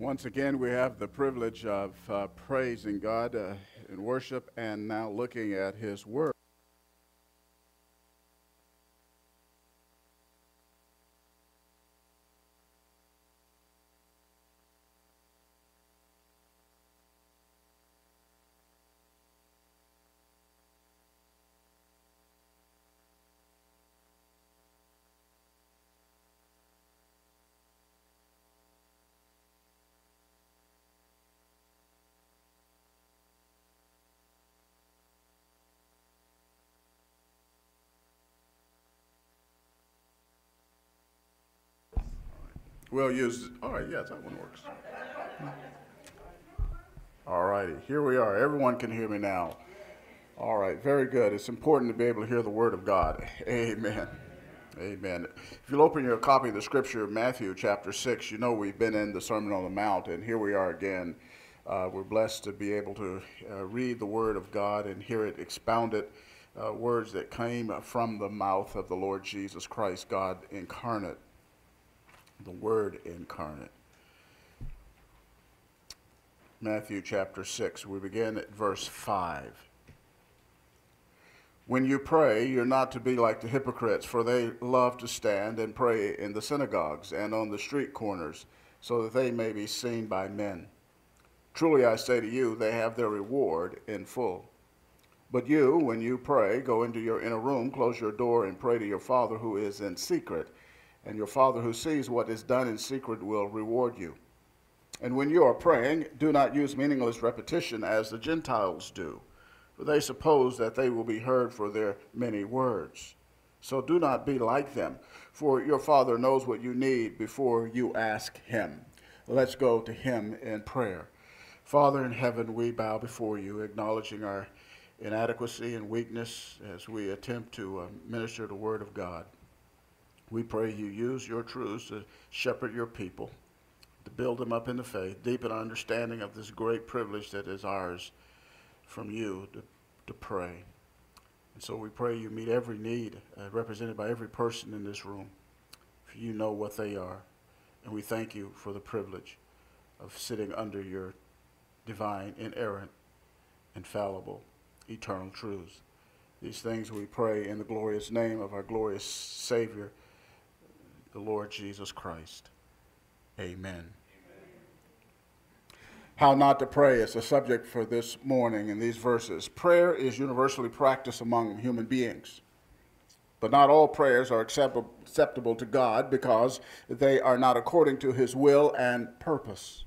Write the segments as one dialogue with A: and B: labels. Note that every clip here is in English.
A: Once again, we have the privilege of uh, praising God uh, in worship and now looking at His Word. We'll use, all right, yes, that one works. All righty, here we are. Everyone can hear me now. All right, very good. It's important to be able to hear the Word of God. Amen. Amen. If you'll open your copy of the scripture of Matthew chapter 6, you know we've been in the Sermon on the Mount, and here we are again. Uh, we're blessed to be able to uh, read the Word of God and hear it expounded, uh, words that came from the mouth of the Lord Jesus Christ, God incarnate the Word incarnate. Matthew chapter 6, we begin at verse 5. When you pray, you're not to be like the hypocrites, for they love to stand and pray in the synagogues and on the street corners, so that they may be seen by men. Truly I say to you, they have their reward in full. But you, when you pray, go into your inner room, close your door, and pray to your Father who is in secret and your Father who sees what is done in secret will reward you. And when you are praying, do not use meaningless repetition as the Gentiles do, for they suppose that they will be heard for their many words. So do not be like them, for your Father knows what you need before you ask Him. Let's go to Him in prayer. Father in heaven, we bow before you, acknowledging our inadequacy and weakness as we attempt to uh, minister the Word of God. We pray you use your truths to shepherd your people, to build them up in the faith, deepen our understanding of this great privilege that is ours from you to, to pray. And so we pray you meet every need uh, represented by every person in this room, for you know what they are. And we thank you for the privilege of sitting under your divine, inerrant, infallible, eternal truths. These things we pray in the glorious name of our glorious Savior the Lord Jesus Christ. Amen. Amen. How not to pray is the subject for this morning in these verses. Prayer is universally practiced among human beings. But not all prayers are acceptable to God because they are not according to his will and purpose.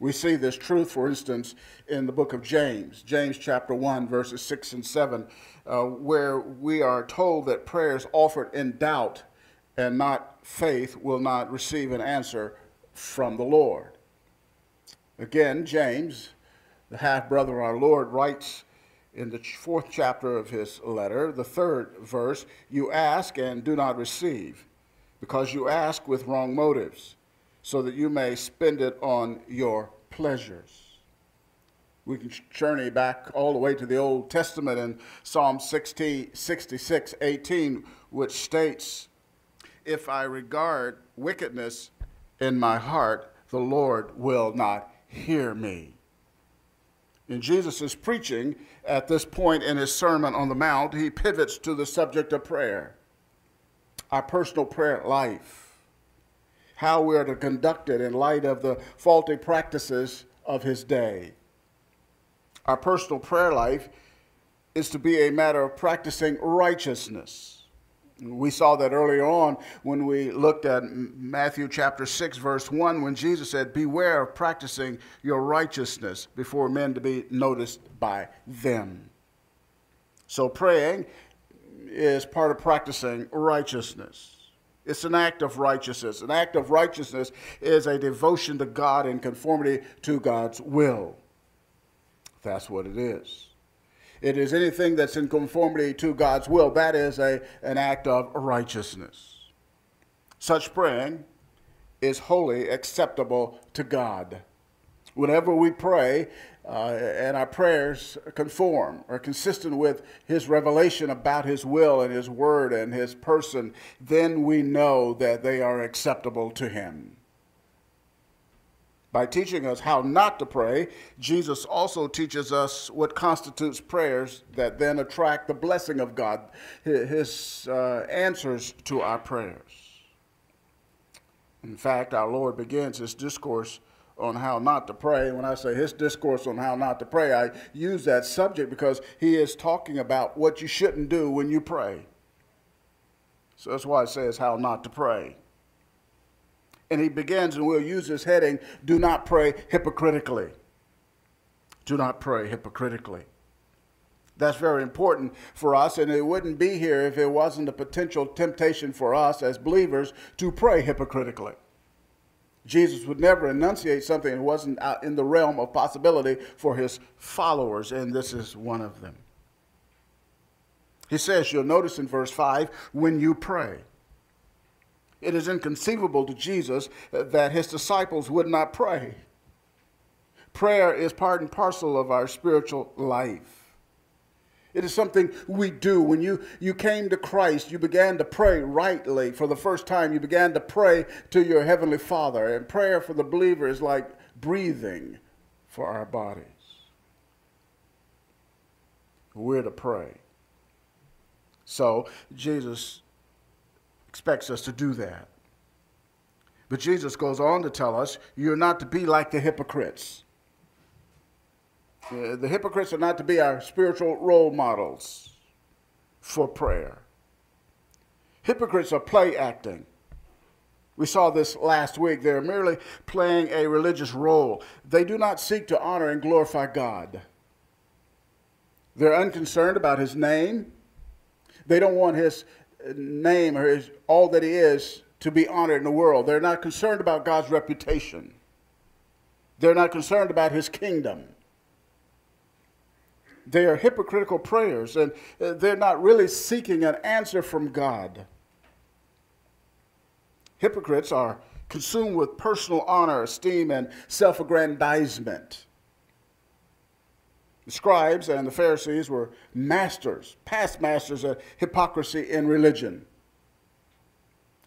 A: We see this truth, for instance, in the book of James, James chapter 1, verses 6 and 7, uh, where we are told that prayers offered in doubt and not faith will not receive an answer from the Lord. Again, James, the half brother of our Lord, writes in the fourth chapter of his letter, the third verse You ask and do not receive, because you ask with wrong motives, so that you may spend it on your pleasures. We can journey back all the way to the Old Testament in Psalm 60, 66, 18, which states, if I regard wickedness in my heart, the Lord will not hear me. In Jesus' is preaching, at this point in his Sermon on the Mount, he pivots to the subject of prayer, our personal prayer life, how we are to conduct it in light of the faulty practices of his day. Our personal prayer life is to be a matter of practicing righteousness we saw that earlier on when we looked at Matthew chapter 6, verse 1, when Jesus said, Beware of practicing your righteousness before men to be noticed by them. So praying is part of practicing righteousness. It's an act of righteousness. An act of righteousness is a devotion to God in conformity to God's will. That's what it is it is anything that's in conformity to God's will. That is a, an act of righteousness. Such praying is wholly acceptable to God. Whenever we pray, uh, and our prayers conform or consistent with his revelation about his will and his word and his person, then we know that they are acceptable to him. By teaching us how not to pray, Jesus also teaches us what constitutes prayers that then attract the blessing of God, his uh, answers to our prayers. In fact, our Lord begins his discourse on how not to pray. When I say his discourse on how not to pray, I use that subject because he is talking about what you shouldn't do when you pray. So that's why it says how not to pray and he begins, and we'll use this heading do not pray hypocritically. Do not pray hypocritically. That's very important for us, and it wouldn't be here if it wasn't a potential temptation for us as believers to pray hypocritically. Jesus would never enunciate something that wasn't out in the realm of possibility for his followers, and this is one of them. He says, you'll notice in verse 5, when you pray. It is inconceivable to Jesus uh, that his disciples would not pray. Prayer is part and parcel of our spiritual life. It is something we do. When you, you came to Christ, you began to pray rightly for the first time. You began to pray to your Heavenly Father. And prayer for the believer is like breathing for our bodies. We're to pray. So, Jesus expects us to do that. But Jesus goes on to tell us you're not to be like the hypocrites. Uh, the hypocrites are not to be our spiritual role models for prayer. Hypocrites are play acting. We saw this last week. They're merely playing a religious role. They do not seek to honor and glorify God. They're unconcerned about his name. They don't want his name or his, all that he is to be honored in the world. They're not concerned about God's reputation. They're not concerned about his kingdom. They are hypocritical prayers, and uh, they're not really seeking an answer from God. Hypocrites are consumed with personal honor, esteem, and self aggrandizement. The scribes and the Pharisees were masters, past masters of hypocrisy in religion.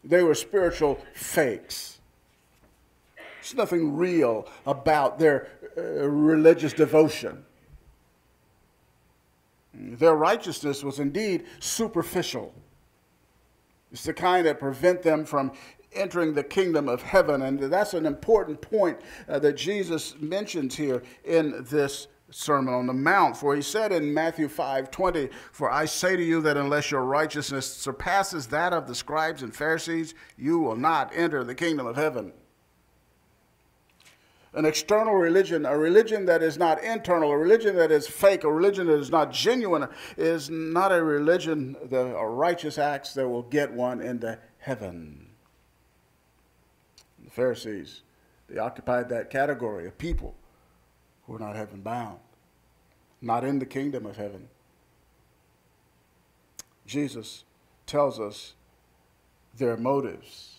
A: They were spiritual fakes. There's nothing real about their uh, religious devotion. Their righteousness was indeed superficial. It's the kind that prevent them from entering the kingdom of heaven. And that's an important point uh, that Jesus mentions here in this Sermon on the Mount. For he said in Matthew 5 20, For I say to you that unless your righteousness surpasses that of the scribes and Pharisees, you will not enter the kingdom of heaven. An external religion, a religion that is not internal, a religion that is fake, a religion that is not genuine, is not a religion, the righteous acts that will get one into heaven. The Pharisees, they occupied that category of people who are not heaven bound, not in the kingdom of heaven. Jesus tells us their motives,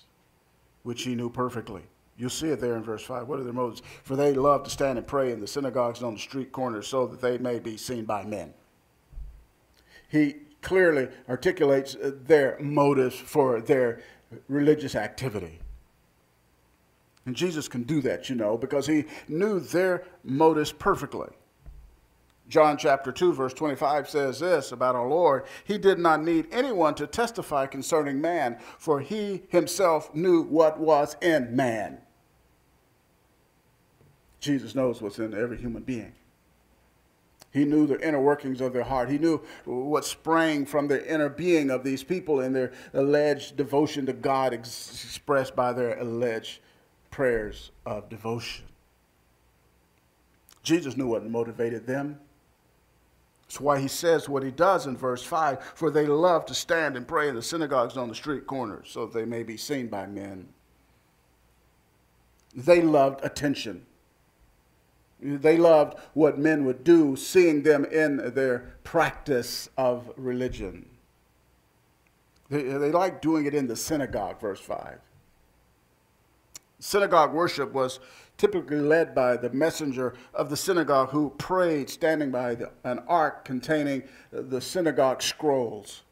A: which he knew perfectly. You'll see it there in verse 5. What are their motives? For they love to stand and pray in the synagogues and on the street corners so that they may be seen by men. He clearly articulates uh, their motives for their religious activity. And Jesus can do that, you know, because he knew their motives perfectly. John chapter 2, verse 25 says this about our Lord He did not need anyone to testify concerning man, for he himself knew what was in man. Jesus knows what's in every human being. He knew the inner workings of their heart. He knew what sprang from the inner being of these people and their alleged devotion to God expressed by their alleged prayers of devotion. Jesus knew what motivated them. That's why he says what he does in verse 5 For they love to stand and pray in the synagogues on the street corners, so they may be seen by men. They loved attention. They loved what men would do, seeing them in their practice of religion. They, they liked doing it in the synagogue, verse 5. Synagogue worship was typically led by the messenger of the synagogue who prayed standing by the, an ark containing the synagogue scrolls.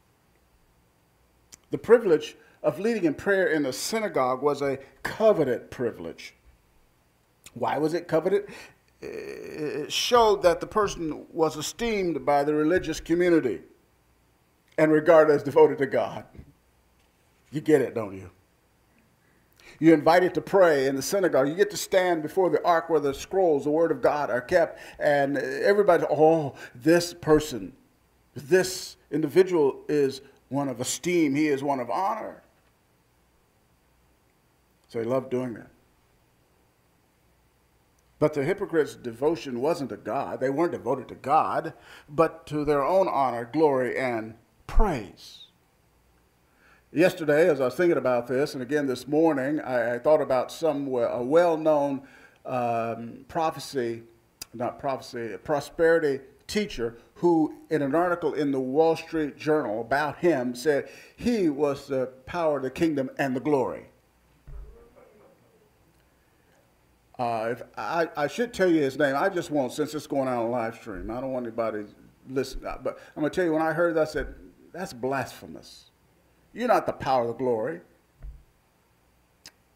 A: The privilege of leading in prayer in the synagogue was a coveted privilege. Why was it coveted? It showed that the person was esteemed by the religious community and regarded as devoted to God. You get it, don't you? You're invited to pray in the synagogue. You get to stand before the ark where the scrolls, the word of God, are kept. And everybody, oh, this person, this individual is one of esteem. He is one of honor. So he loved doing that. But the hypocrites' devotion wasn't to God. They weren't devoted to God, but to their own honor, glory, and praise. Yesterday, as I was thinking about this, and again this morning, I, I thought about some a well-known um, prophecy, not prophecy, a prosperity teacher who, in an article in the Wall Street Journal about him, said he was the power, of the kingdom, and the glory. Uh, I, I should tell you his name. I just won't, since it's going on live stream. I don't want anybody listen. But I'm going to tell you, when I heard that, I said, that's blasphemous. You're not the power of the glory.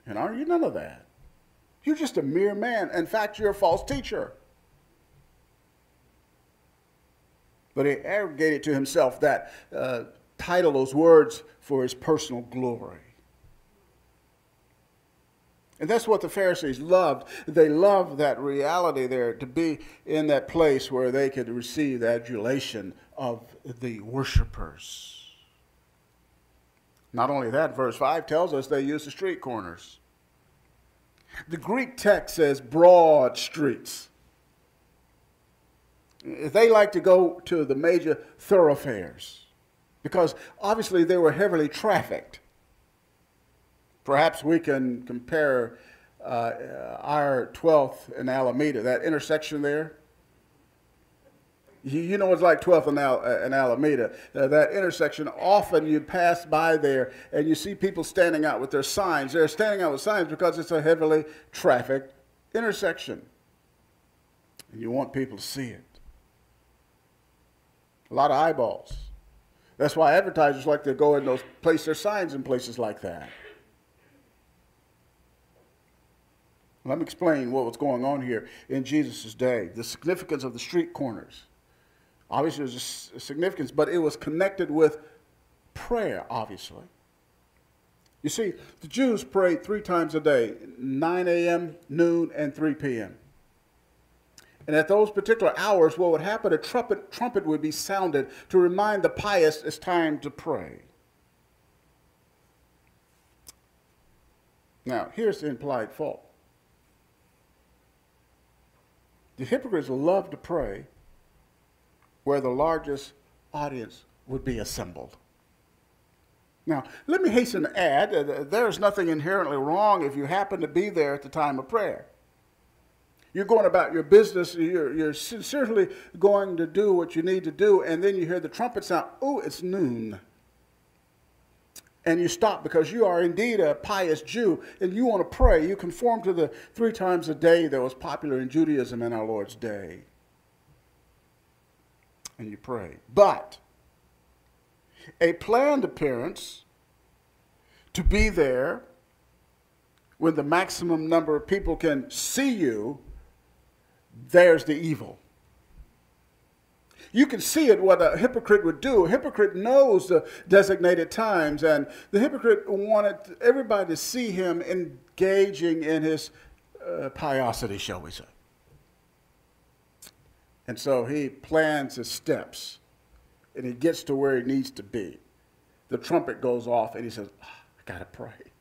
A: And aren't you none of that? You're just a mere man. In fact, you're a false teacher. But he arrogated to himself that uh, title, those words, for his personal glory. And that's what the Pharisees loved. They loved that reality there to be in that place where they could receive the adulation of the worshipers. Not only that, verse 5 tells us they used the street corners. The Greek text says broad streets. They like to go to the major thoroughfares because obviously they were heavily trafficked. Perhaps we can compare uh, our 12th and Alameda, that intersection there. You, know it's like 12th and, Al, uh, in Alameda. Uh, that intersection, often you pass by there and you see people standing out with their signs. They're standing out with signs because it's a heavily trafficked intersection. And you want people to see it. A lot of eyeballs. That's why advertisers like to go and those place their signs in places like that. Let me explain what was going on here in Jesus' day. The significance of the street corners. Obviously, there's a significance, but it was connected with prayer, obviously. You see, the Jews prayed three times a day 9 a.m., noon, and 3 p.m. And at those particular hours, what would happen, a trumpet, trumpet would be sounded to remind the pious it's time to pray. Now, here's the implied fault The hypocrites love to pray where the largest audience would be assembled. Now, let me hasten to add that uh, there is nothing inherently wrong if you happen to be there at the time of prayer. You're going about your business, you're, you're sincerely going to do what you need to do, and then you hear the trumpet sound, oh, it's noon and you stop because you are indeed a pious Jew and you want to pray. You conform to the three times a day that was popular in Judaism in our Lord's day. And you pray. But a planned appearance to be there when the maximum number of people can see you, there's the evil. You can see it what a hypocrite would do. A hypocrite knows the designated times, and the hypocrite wanted everybody to see him engaging in his uh, piosity, shall we say. And so he plans his steps, and he gets to where he needs to be. The trumpet goes off, and he says, oh, I got to pray.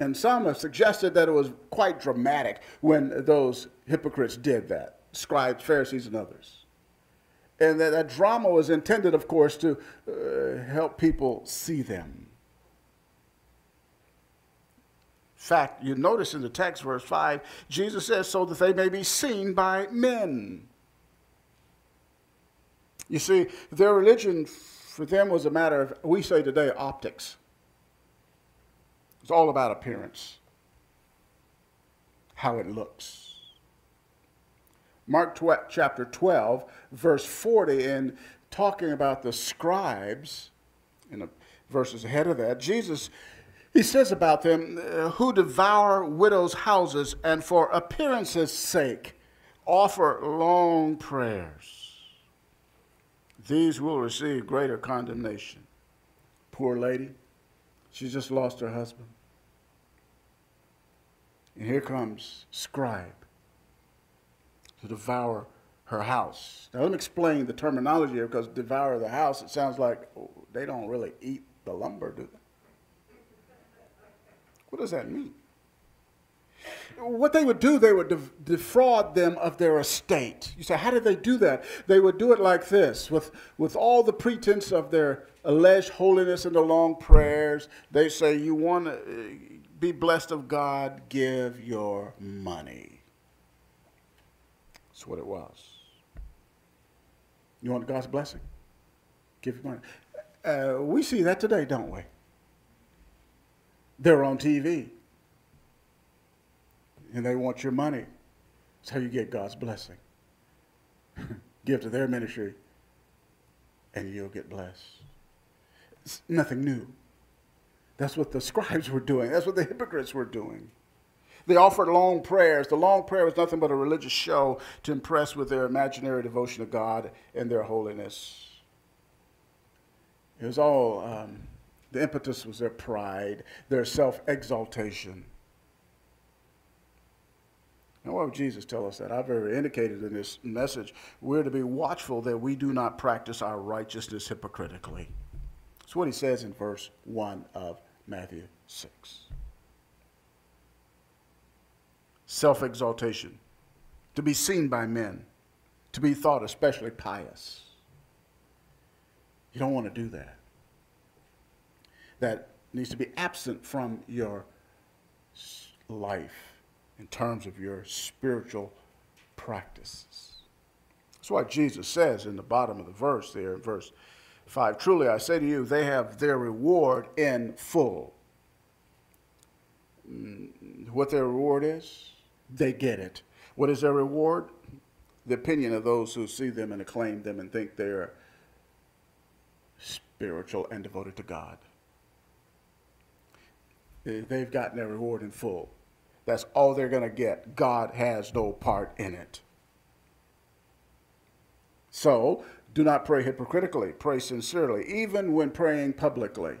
A: And some have suggested that it was quite dramatic when those hypocrites did that scribes, Pharisees, and others. And that, that drama was intended, of course, to uh, help people see them. In fact, you notice in the text, verse 5, Jesus says, so that they may be seen by men. You see, their religion for them was a matter of, we say today, optics. It's all about appearance, how it looks. Mark chapter 12, verse 40, in talking about the scribes, in the verses ahead of that, Jesus He says about them, uh, who devour widows' houses and for appearance's sake offer long prayers. These will receive greater condemnation. Poor lady, she just lost her husband. And here comes scribe to devour her house. Now, let me explain the terminology here because devour the house, it sounds like oh, they don't really eat the lumber, do they? What does that mean? What they would do, they would def- defraud them of their estate. You say, how did they do that? They would do it like this with, with all the pretense of their alleged holiness and the long prayers. They say, You want to uh, be blessed of God, give your money. That's what it was. You want God's blessing? Give your money. Uh, we see that today, don't we? They're on TV. And they want your money. That's how you get God's blessing. Give to their ministry, and you'll get blessed. It's nothing new. That's what the scribes were doing. That's what the hypocrites were doing. They offered long prayers. The long prayer was nothing but a religious show to impress with their imaginary devotion to God and their holiness. It was all um, the impetus was their pride, their self exaltation. Now, why would Jesus tell us that? I've already indicated in this message we're to be watchful that we do not practice our righteousness hypocritically. That's what he says in verse 1 of Matthew 6. Self exaltation, to be seen by men, to be thought especially pious. You don't want to do that that needs to be absent from your life in terms of your spiritual practices. That's why Jesus says in the bottom of the verse there, in verse 5 Truly I say to you, they have their reward in full. Mm, what their reward is? They get it. What is their reward? The opinion of those who see them and acclaim them and think they're spiritual and devoted to God they've gotten their reward in full. That's all they're going to get. God has no part in it. So, do not pray hypocritically, pray sincerely, even when praying publicly.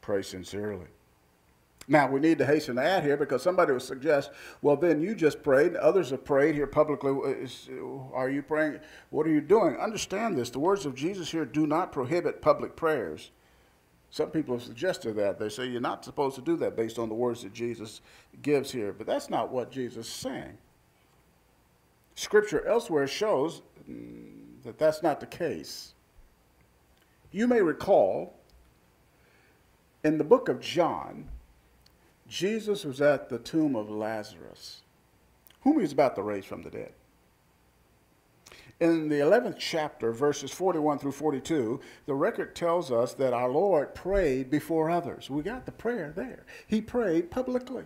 A: Pray sincerely. Now, we need to hasten to add here because somebody would suggest, well, then you just prayed, others have prayed here publicly. Are you praying? What are you doing? Understand this. The words of Jesus here do not prohibit public prayers. Some people have suggested that. They say you're not supposed to do that based on the words that Jesus gives here. But that's not what Jesus is saying. Scripture elsewhere shows mm, that that's not the case. You may recall in the book of John, Jesus was at the tomb of Lazarus, whom he was about to raise from the dead in the 11th chapter, verses 41 through 42, the record tells us that our Lord prayed before others. We got the prayer there. He prayed publicly.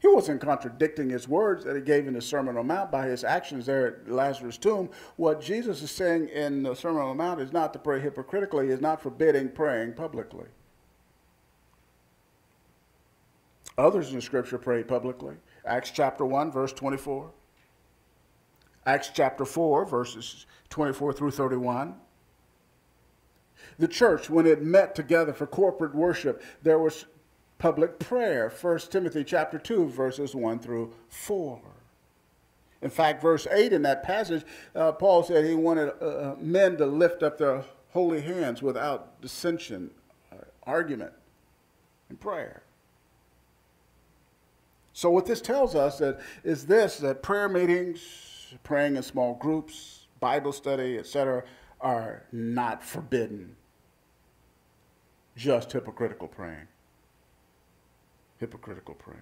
A: He wasn't contradicting his words that he gave in the Sermon on the Mount by his actions there at Lazarus' tomb. What Jesus is saying in the Sermon on the Mount is not to pray hypocritically, is not forbidding praying publicly. Others in scripture prayed publicly. Acts chapter 1, verse 24. Acts chapter 4, verses 24 through 31. The church, when it met together for corporate worship, there was public prayer. 1 Timothy chapter 2, verses 1 through 4. In fact, verse 8 in that passage, uh, Paul said he wanted uh, uh men to lift up their holy hands without dissension, uh, argument, and prayer. So what this tells us that is this that prayer meetings praying in small groups, Bible study, etc., are not forbidden. Just hypocritical praying. Hypocritical praying.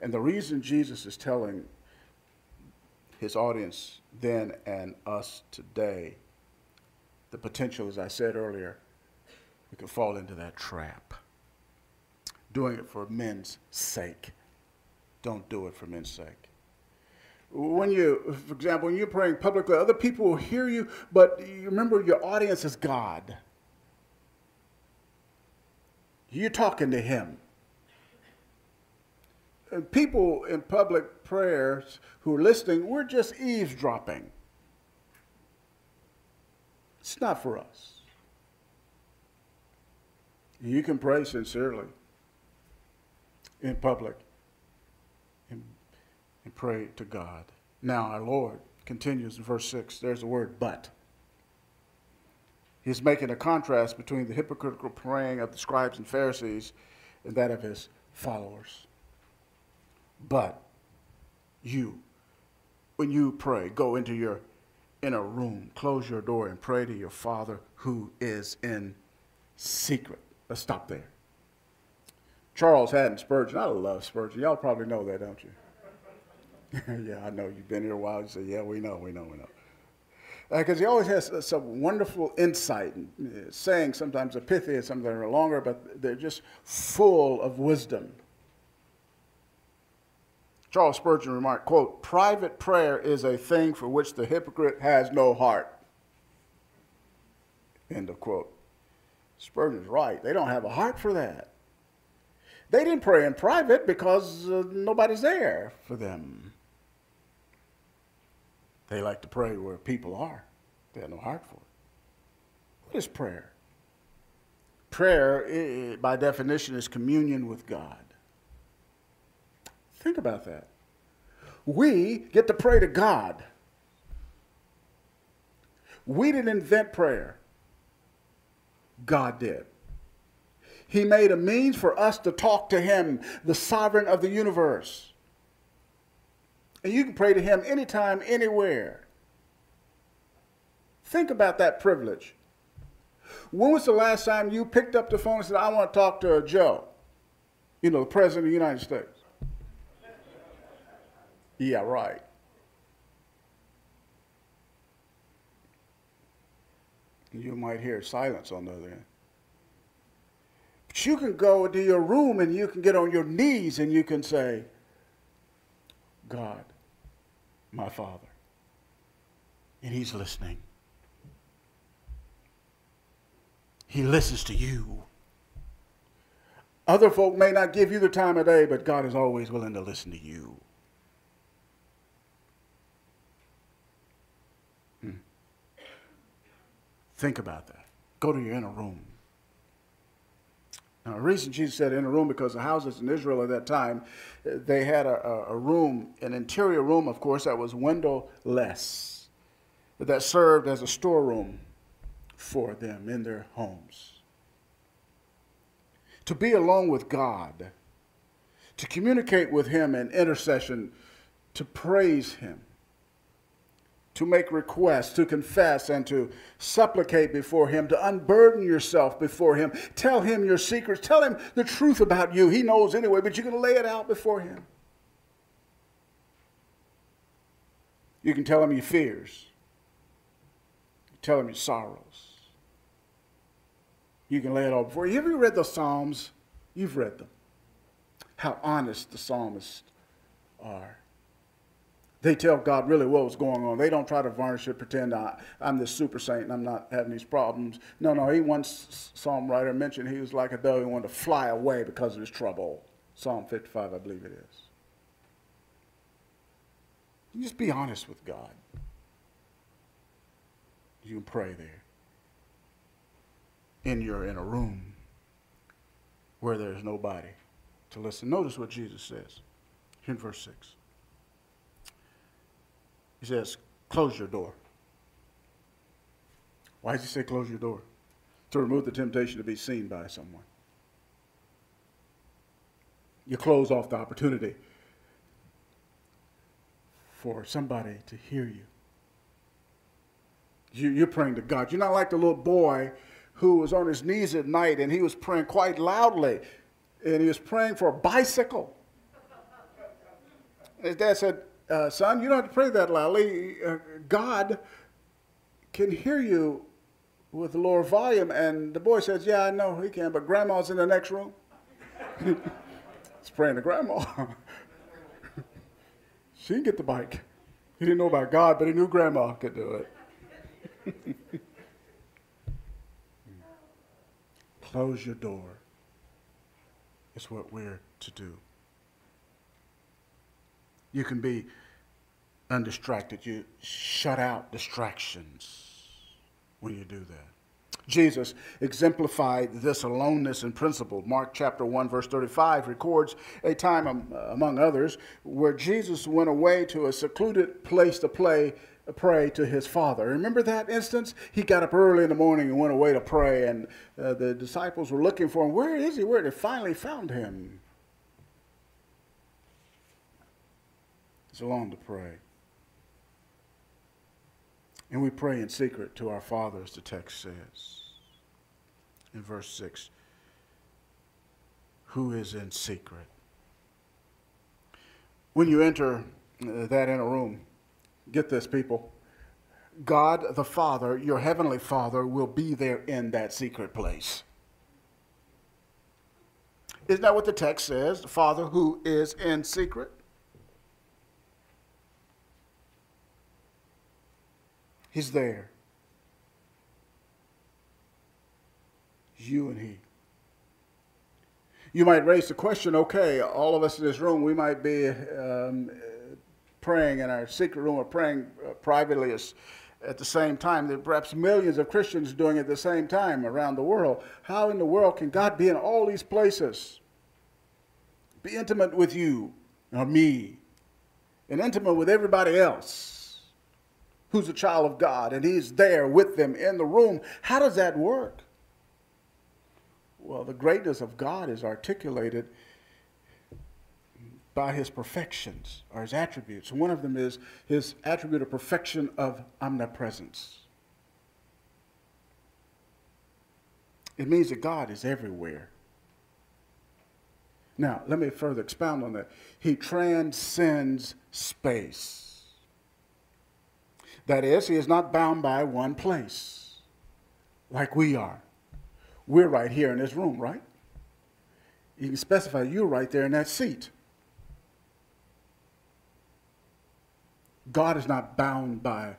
A: And the reason Jesus is telling his audience then and us today, the potential, as I said earlier, we could fall into that trap. Doing it for men's sake. Don't do it for men's sake when you, for example, when you're praying publicly, other people will hear you, but you remember your audience is God. You're talking to him. And people in public prayers who are listening, we're just eavesdropping. It's not for us. You can pray sincerely in public and pray to God. Now, our Lord continues in verse 6. There's the word but. He's making a contrast between the hypocritical praying of the scribes and Pharisees and that of his followers. But you, when you pray, go into your inner room, close your door, and pray to your Father who is in secret. Let's stop there. Charles Haddon Spurgeon, I love Spurgeon. Y'all probably know that, don't you? yeah, I know. You've been here a while. You say, yeah, we know, we know, we know because uh, he always has some wonderful insight and uh, saying sometimes are pithy and sometimes are longer, but they're just full of wisdom. Charles Spurgeon remarked, quote, private prayer is a thing for which the hypocrite has no heart. End of quote. Spurgeon's right. They don't have a heart for that. They didn't pray in private because uh, nobody's there for them. They like to pray where people are. They have no heart for it. What is prayer? Prayer, by definition, is communion with God. Think about that. We get to pray to God. We didn't invent prayer, God did. He made a means for us to talk to Him, the sovereign of the universe. And you can pray to him anytime, anywhere. Think about that privilege. When was the last time you picked up the phone and said, I want to talk to Joe? You know, the President of the United States. Yeah, right. You might hear silence on the other end. But you can go to your room and you can get on your knees and you can say, God, my Father. And He's listening. He listens to you. Other folk may not give you the time of day, but God is always willing to listen to you. Hmm. Think about that. Go to your inner room. Now, the reason Jesus said in a room because the houses in Israel at that time, they had a, a room, an interior room, of course, that was windowless, that served as a storeroom for them in their homes. To be alone with God, to communicate with Him in intercession, to praise Him to make requests, to confess, and to supplicate before Him, to unburden yourself before Him. Tell Him your secrets. Tell Him the truth about you. He knows anyway, but you can lay it out before Him. You can tell Him your fears, you tell Him your sorrows. You can lay it all before you. Have you read the Psalms? You've read them. How honest the psalmists are they tell God really what was going on. They don't try to varnish it, pretend I, am this super saint and I'm not having these problems. No, no, he once, Psalm writer mentioned he was like a dove, he wanted to fly away because of his trouble. Psalm 55, I believe it is. You just be honest with God. You can pray there. In your in a room where there's nobody to listen. Notice what Jesus says in verse 6. He says, close your door. Why does he say close your door? To remove the temptation to be seen by someone. You close off the opportunity for somebody to hear you. you are praying to God. You're not like the little boy who was on his knees at night and he was praying quite loudly and he was praying for a bicycle. His dad said, uh, son, you don't have to pray that loudly. Uh, God can hear you with lower volume. And the boy says, Yeah, I know he can, but grandma's in the next room. He's praying to grandma. she can get the bike. He didn't know about God, but he knew grandma could do it. Close your door. It's what we're to do. You can be undistracted. You shut out distractions when you do that. Jesus exemplified this aloneness in principle. Mark chapter 1, verse 35 records a time, um, among others, where Jesus went away to a secluded place to play, pray to his Father. Remember that instance? He got up early in the morning and went away to pray, and uh, the disciples were looking for him. Where is he? Where? They finally found him. He's alone to pray. And we pray in secret to our Father, as the text says in verse 6 Who is in secret? When you enter uh, that inner room, get this, people. God the Father, your heavenly Father, will be there in that secret place. Isn't that what the text says? The Father who is in secret? He's there. You and He. You might raise the question okay, all of us in this room, we might be um, praying in our secret room or praying uh, privately at the same time. There are perhaps millions of Christians doing it at the same time around the world. How in the world can God be in all these places? Be intimate with you or me, and intimate with everybody else who's a child of God, and He's there with them in the room. How does that work? Well, the greatness of God is articulated by his perfections or his attributes. One of them is his attribute of perfection of omnipresence. It means that God is everywhere. Now, let me further expound on that. He transcends space. That is, he is not bound by one place like we are. We're right here in this room, right? You can specify you're right there in that seat. God is not bound by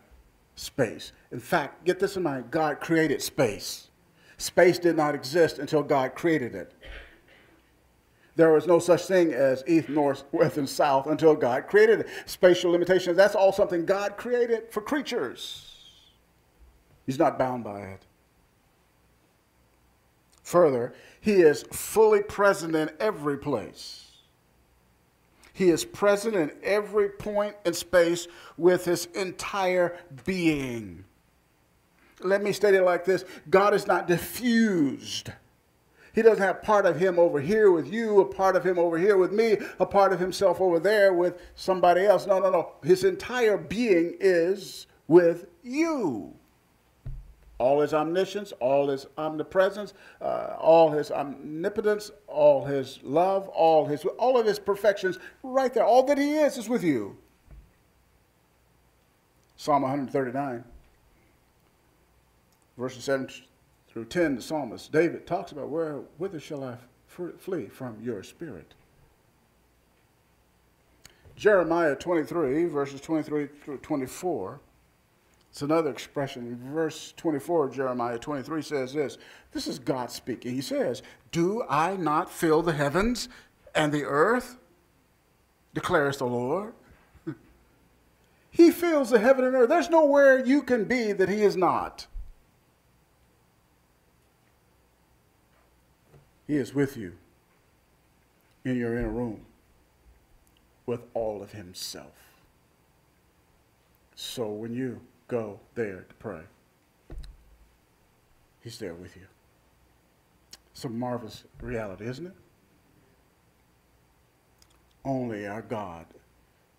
A: space. In fact, get this in mind God created space. Space did not exist until God created it. There was no such thing as east, north, west, and south until God created it. Spatial limitations, that's all something God created for creatures. He's not bound by it. Further, he is fully present in every place. He is present in every point in space with his entire being. Let me state it like this God is not diffused he doesn't have part of him over here with you, a part of him over here with me, a part of himself over there with somebody else. No, no, no. His entire being is with you. All his omniscience, all his omnipresence, uh, all his omnipotence, all his love, all his all of his perfections, right there. All that he is is with you. Psalm 139, verses 7 through 10, the psalmist, David talks about where, whither shall I flee from your spirit? Jeremiah 23, verses 23 through 24. It's another expression. Verse 24 Jeremiah 23 says this. This is God speaking. He says, Do I not fill the heavens and the earth? declares the Lord. he fills the heaven and earth. There's nowhere you can be that he is not. He is with you in your inner room with all of Himself. So when you go there to pray, He's there with you. It's a marvelous reality, isn't it? Only our God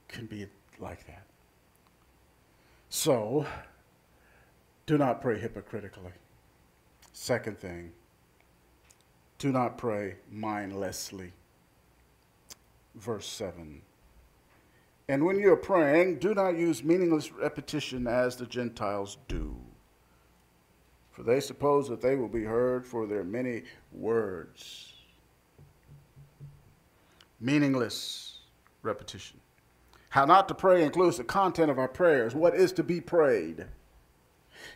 A: can be like that. So, do not pray hypocritically. Second thing, do not pray mindlessly. Verse 7. And when you're praying, do not use meaningless repetition as the Gentiles do. For they suppose that they will be heard for their many words. Meaningless repetition. How not to pray includes the content of our prayers, what is to be prayed.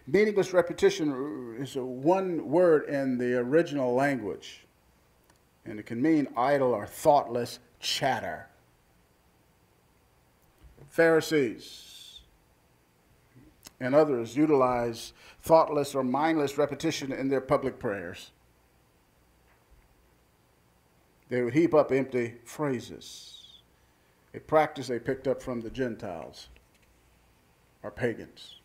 A: Meaningless repetition is one word in the original language. And it can mean idle or thoughtless chatter. Pharisees and others utilize thoughtless or mindless repetition in their public prayers. They would heap up empty phrases, a practice they picked up from the Gentiles or pagans.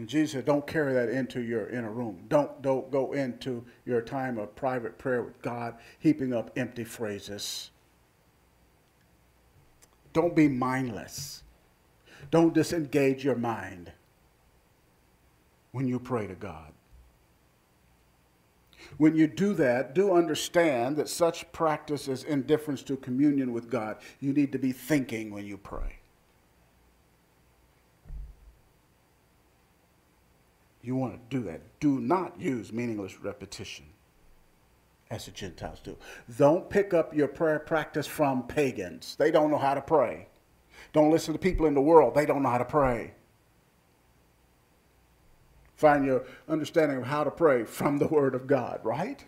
A: And Jesus said, don't carry that into your inner room. Don't, don't go into your time of private prayer with God heaping up empty phrases. Don't be mindless. Don't disengage your mind when you pray to God. When you do that, do understand that such practice is indifference to communion with God. You need to be thinking when you pray. You want to do that. Do not use meaningless repetition as the Gentiles do. Don't pick up your prayer practice from pagans. They don't know how to pray. Don't listen to people in the world. They don't know how to pray. Find your understanding of how to pray from the Word of God, right?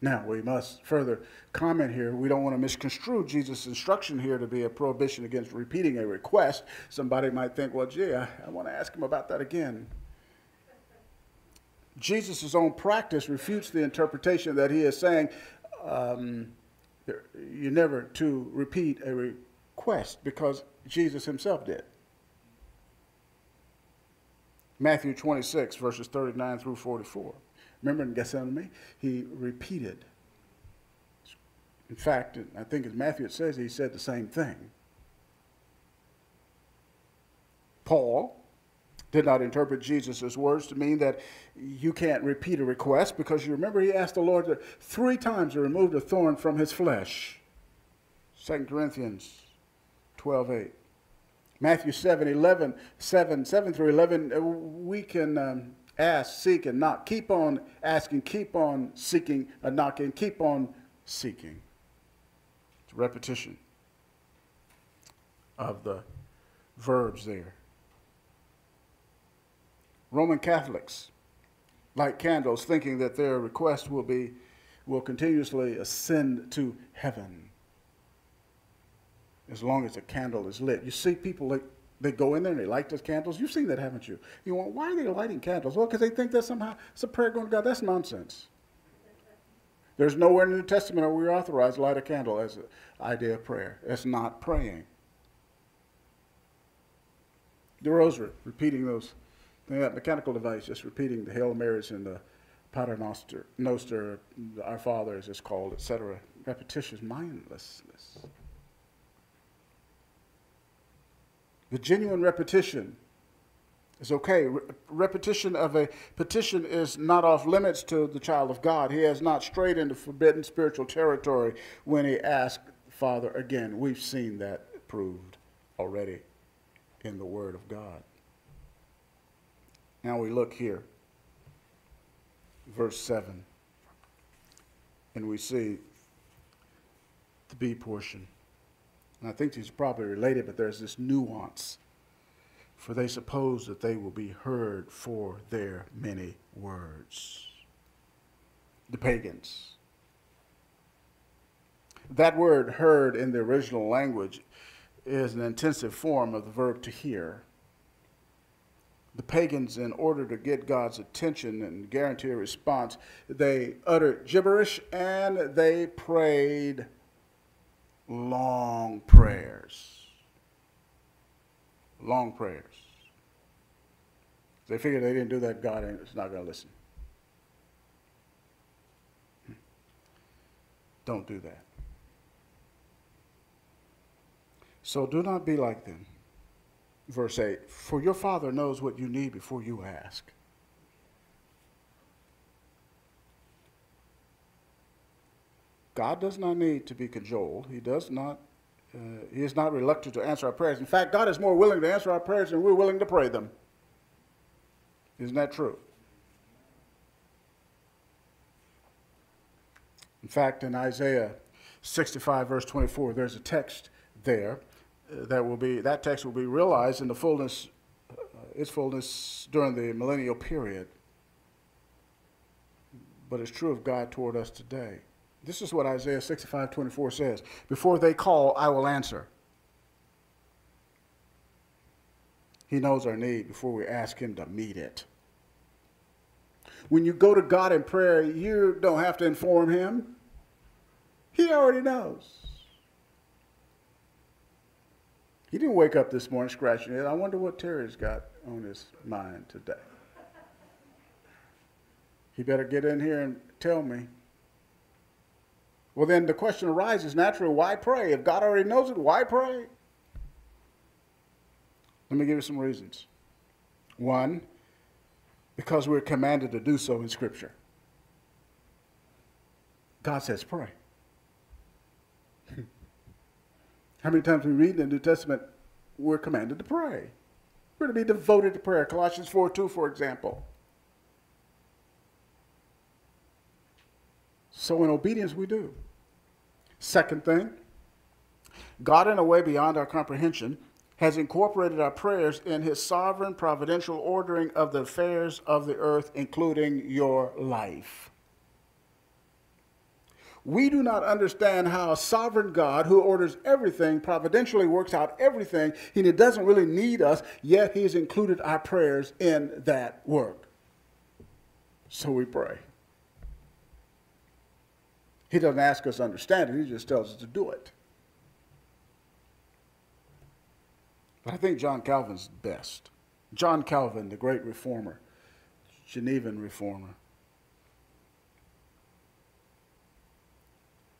A: Now, we must further comment here. We don't want to misconstrue Jesus' instruction here to be a prohibition against repeating a request. Somebody might think, well, gee, I, I want to ask him about that again. Jesus' own practice refutes the interpretation that he is saying um, you're never to repeat a request because Jesus himself did. Matthew 26, verses 39 through 44. Remember in Gethsemane, he repeated. In fact, I think as Matthew says he said the same thing. Paul did not interpret Jesus' words to mean that you can't repeat a request because you remember he asked the Lord to, three times to remove the thorn from his flesh. 2 Corinthians 12 8. Matthew 7 11, 7, 7 through 11, uh, we can um, ask, seek, and knock. Keep on asking, keep on seeking, and knocking, keep on seeking. It's repetition of the verbs there. Roman Catholics light candles thinking that their request will be will continuously ascend to heaven as long as the candle is lit. You see people like they go in there and they light those candles. You've seen that, haven't you? You want, why are they lighting candles? Well, because they think that somehow it's a prayer going to God. That's nonsense. There's nowhere in the New Testament where we're authorized to light a candle as an idea of prayer. It's not praying. The rosary, repeating those, that mechanical device, just repeating the Hail Marys and the Pater Noster, Noster, Our Father as it's called, etc. Repetitious mindlessness. The genuine repetition is okay. Re- repetition of a petition is not off limits to the child of God. He has not strayed into forbidden spiritual territory when he asked Father again. We've seen that proved already in the Word of God. Now we look here, verse 7, and we see the B portion. And I think these are probably related, but there's this nuance. For they suppose that they will be heard for their many words. The pagans. That word heard in the original language is an intensive form of the verb to hear. The pagans, in order to get God's attention and guarantee a response, they uttered gibberish and they prayed long prayers. Long prayers. They figured they didn't do that, God is not going to listen. Don't do that. So do not be like them. Verse 8 For your Father knows what you need before you ask. God does not need to be cajoled. He does not. Uh, he is not reluctant to answer our prayers. In fact, God is more willing to answer our prayers than we're willing to pray them. Isn't that true? In fact, in Isaiah 65, verse 24, there's a text there uh, that will be that text will be realized in the fullness its fullness during the millennial period, but it's true of God toward us today. This is what Isaiah 65 24 says Before they call, I will answer. He knows our need before we ask Him to meet it. When you go to God in prayer, you don't have to inform Him, He already knows. He didn't wake up this morning scratching it. I wonder what Terry's got on his mind today. He better get in here and tell me. Well, then the question arises naturally why pray? If God already knows it, why pray? Let me give you some reasons. One, because we're commanded to do so in Scripture. God says, pray. How many times we read in the New Testament, we're commanded to pray? We're to be devoted to prayer. Colossians 4 2, for example. So, in obedience, we do. Second thing, God, in a way beyond our comprehension, has incorporated our prayers in his sovereign providential ordering of the affairs of the earth, including your life. We do not understand how a sovereign God who orders everything providentially works out everything, he doesn't really need us, yet he has included our prayers in that work. So we pray. He doesn't ask us to understand it, he just tells us to do it. But I think John Calvin's best. John Calvin, the great reformer, Genevan reformer.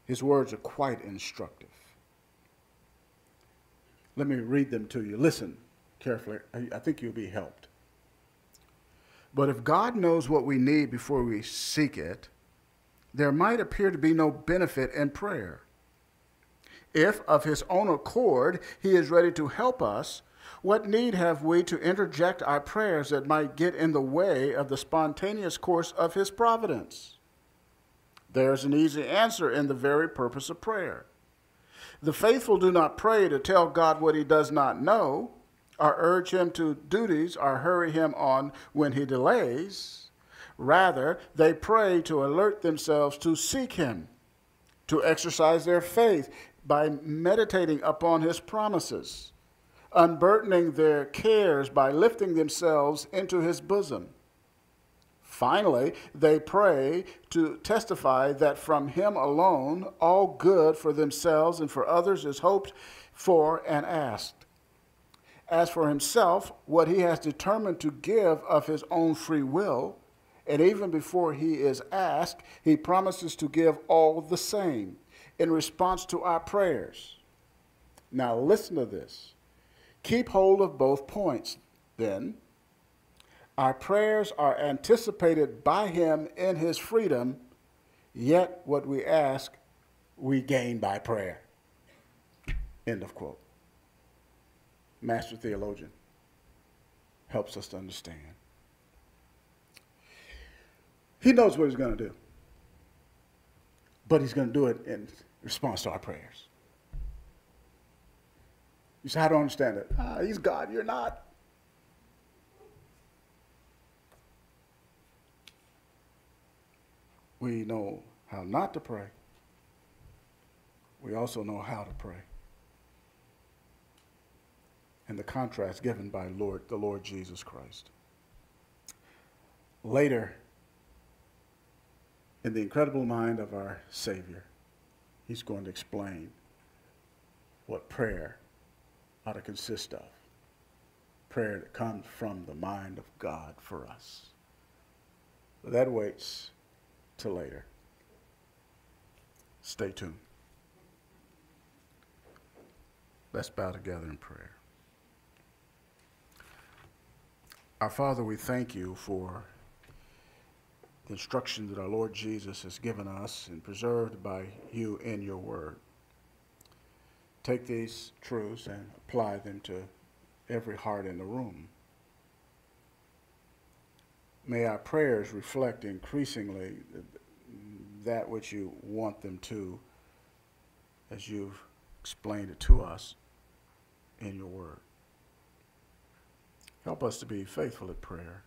A: His words are quite instructive. Let me read them to you. Listen carefully. I think you'll be helped. But if God knows what we need before we seek it, there might appear to be no benefit in prayer. If, of his own accord, he is ready to help us, what need have we to interject our prayers that might get in the way of the spontaneous course of his providence? There's an easy answer in the very purpose of prayer. The faithful do not pray to tell God what he does not know, or urge him to duties, or hurry him on when he delays. Rather, they pray to alert themselves to seek him, to exercise their faith, by meditating upon his promises, unburdening their cares by lifting themselves into his bosom. Finally, they pray to testify that from him alone all good for themselves and for others is hoped for and asked. As for himself, what he has determined to give of his own free will, and even before he is asked, he promises to give all the same in response to our prayers. Now, listen to this. Keep hold of both points, then. Our prayers are anticipated by Him in His freedom, yet what we ask, we gain by prayer. End of quote. Master theologian helps us to understand. He knows what He's going to do, but He's going to do it in response to our prayers. You say, I don't understand it. Ah, he's God, you're not. We know how not to pray. We also know how to pray. And the contrast given by Lord, the Lord Jesus Christ. Later, in the incredible mind of our Savior, he's going to explain what prayer ought to consist of. Prayer that comes from the mind of God for us. But that waits till later. Stay tuned. Let's bow together in prayer. Our Father, we thank you for instruction that our Lord Jesus has given us and preserved by you in your word. Take these truths and apply them to every heart in the room. May our prayers reflect increasingly that which you want them to as you've explained it to us in your word. Help us to be faithful at prayer,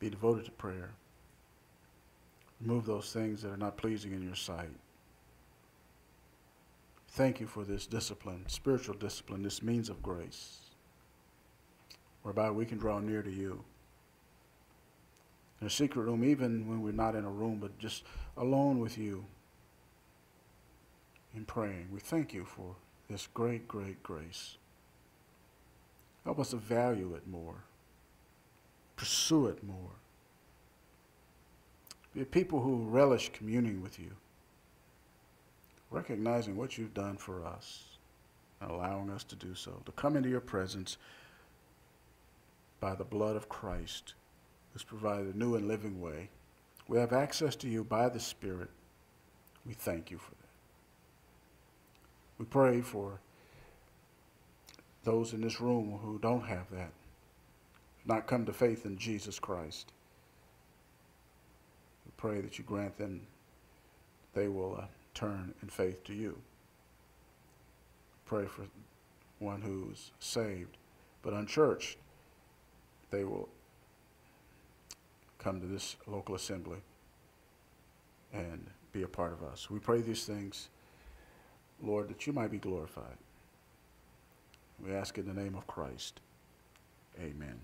A: be devoted to prayer. Remove those things that are not pleasing in your sight. Thank you for this discipline, spiritual discipline, this means of grace, whereby we can draw near to you. In a secret room, even when we're not in a room, but just alone with you in praying. We thank you for this great, great grace. Help us to value it more, pursue it more. Be people who relish communing with you, recognizing what you've done for us and allowing us to do so, to come into your presence by the blood of Christ, who's provided a new and living way. We have access to you by the Spirit. We thank you for that. We pray for those in this room who don't have that, not come to faith in Jesus Christ. We pray that you grant them, they will uh, turn in faith to you. Pray for one who's saved but unchurched, they will come to this local assembly and be a part of us. We pray these things, Lord, that you might be glorified. We ask in the name of Christ. Amen.